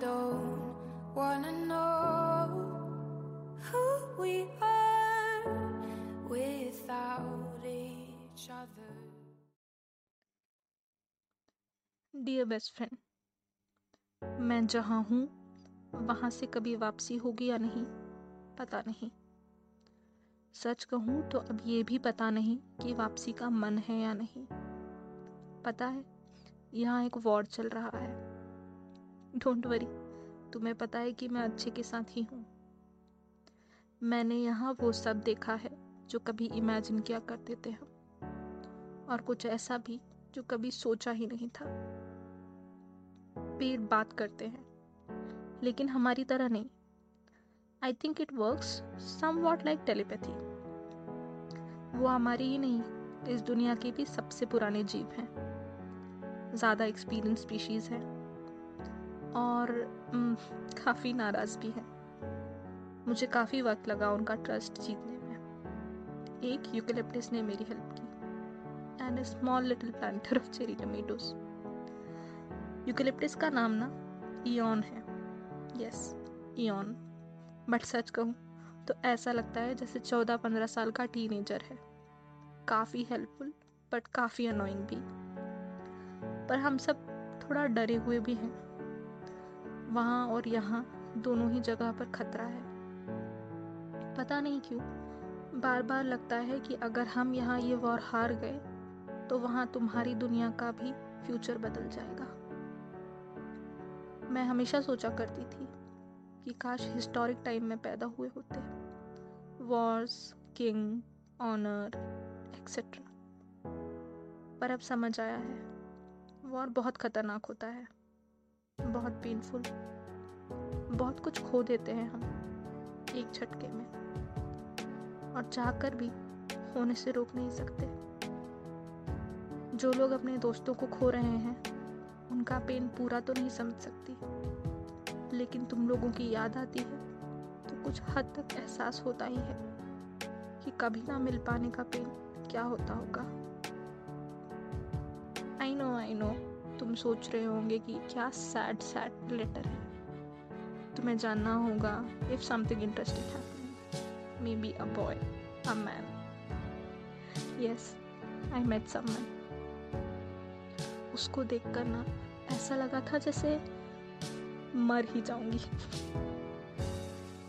don't wanna know who we are without each other. Dear best friend मैं जहाँ हूँ, वहाँ से कभी वापसी होगी या नहीं, पता नहीं। सच कहूँ तो अब ये भी पता नहीं कि वापसी का मन है या नहीं। पता है, यहाँ एक वॉर चल रहा है। डोंट वरी तुम्हें पता है कि मैं अच्छे के साथ ही हूँ। मैंने यहाँ वो सब देखा है जो कभी इमेजिन किया करते थे हम। और कुछ ऐसा भी जो कभी सोचा ही नहीं था। पेड़ बात करते हैं। लेकिन हमारी तरह नहीं। I think it works somewhat like telepathy वो हमारी ही नहीं, इस दुनिया के भी सबसे पुराने जीव हैं। ज़्यादा एक्सपीरियंस स्पीशीज़ है। और काफ़ी नाराज़ भी है। मुझे काफ़ी वक्त लगा उनका ट्रस्ट जीतने में। एक यूकेलिप्टिस ने मेरी हेल्प की। And a small little planter of cherry tomatoes eucalyptus का नाम ना ईन है। यस ईन बट सच कहूँ तो ऐसा लगता है जैसे चौदह पंद्रह साल का टीनेजर है। काफ़ी हेल्पफुल बट काफ़ी अनोइंग भी। पर हम सब थोड़ा डरे हुए भी हैं। वहाँ और यहाँ दोनों ही जगह पर खतरा है। पता नहीं क्यों बार बार लगता है कि अगर हम यहाँ ये वॉर हार गए तो वहाँ तुम्हारी दुनिया का भी फ्यूचर बदल जाएगा। मैं हमेशा सोचा करती थी कि काश हिस्टोरिक टाइम में पैदा हुए होते। वॉर्स, किंग, ऑनर एक्सेट्रा पर अब समझ आया है, वॉर बहुत ख़तरनाक होता है। बहुत पेनफुल बहुत कुछ खो देते हैं हम, एक झटके में। और चाहकर भी होने से रोक नहीं सकते। जो लोग अपने दोस्तों को खो रहे हैं, उनका पेन पूरा तो नहीं समझ सकती। लेकिन तुम लोगों की याद आती है तो कुछ हद तक एहसास होता ही है कि कभी ना मिल पाने का पेन क्या होता होगा। आई नो आई नो सोच रहे होंगे कि क्या सैड सैड लेटर है। तुम्हें जानना होगा if something interesting happening maybe a boy a man yes I met someone उसको देखकर ना ऐसा लगा था जैसे मर ही जाऊँगी।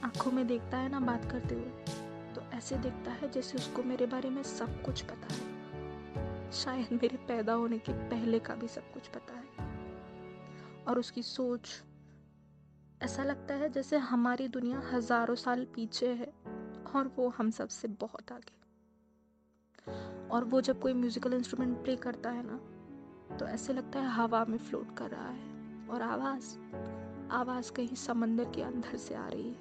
आँखों में देखता है ना बात करते हुए तो ऐसे देखता है जैसे उसको मेरे बारे में सब कुछ पता है। शायद मेरे पैदा होने के पहले का भी सब कुछ पता है। और उसकी सोच, ऐसा लगता है जैसे हमारी दुनिया हज़ारों साल पीछे है और वो हम सबसे बहुत आगे। और वो जब कोई म्यूजिकल इंस्ट्रूमेंट प्ले करता है ना तो ऐसे लगता है हवा में फ्लोट कर रहा है और आवाज़ आवाज़ कहीं समंदर के अंदर से आ रही है।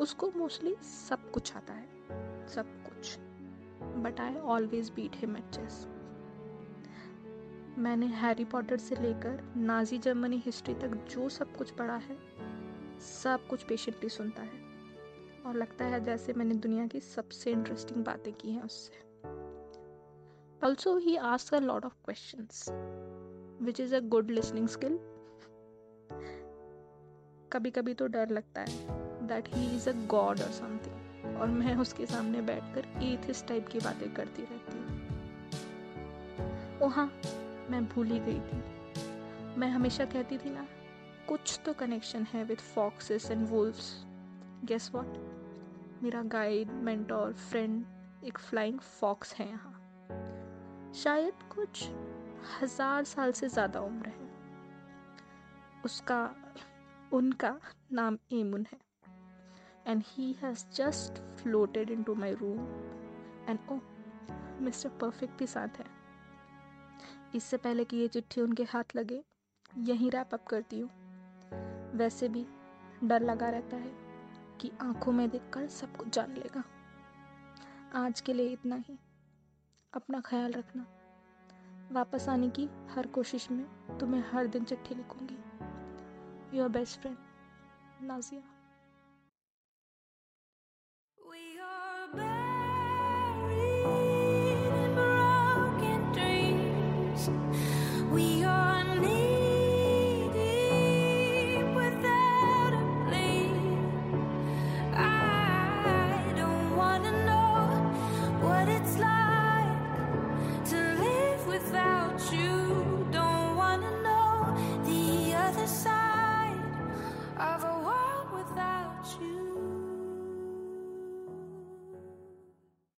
उसको मोस्टली सब कुछ आता है, सब कुछ। But I always beat him at chess मैंने हैरी पॉटर से लेकर नाजी जर्मनी हिस्ट्री तक जो सब कुछ पढ़ा है सब कुछ पेशेंटली सुनता है। और लगता है जैसे मैंने दुनिया की सबसे इंटरेस्टिंग बातें की हैं उससे। Also, he asks a lot of questions, which is a good listening skill. कभी कभी तो डर लगता है that he is a god और समथिंग और मैं उसके सामने बैठकर एथिस टाइप की बातें करती रहती ओ हाँ मैं भूल ही गई थी। मैं हमेशा कहती थी ना, कुछ तो कनेक्शन है with foxes and wolfs guess what मेरा गाइड मेंटोर फ्रेंड एक फ्लाइंग फॉक्स है यहाँ। शायद कुछ हज़ार साल से ज़्यादा उम्र है। उसका, उनका नाम एमुन है। He has just floated into my room and oh mister perfect भी साथ है। इससे पहले कि ये चिट्ठी उनके हाथ लगे, यहीं रैप अप करती हूँ। वैसे भी डर लगा रहता है कि आँखों में देखकर सब कुछ जान लेगा। आज के लिए इतना ही। अपना ख्याल रखना। वापस आने की हर कोशिश में तुम्हें हर दिन चिट्ठी लिखूँगी। Your best friend Nazia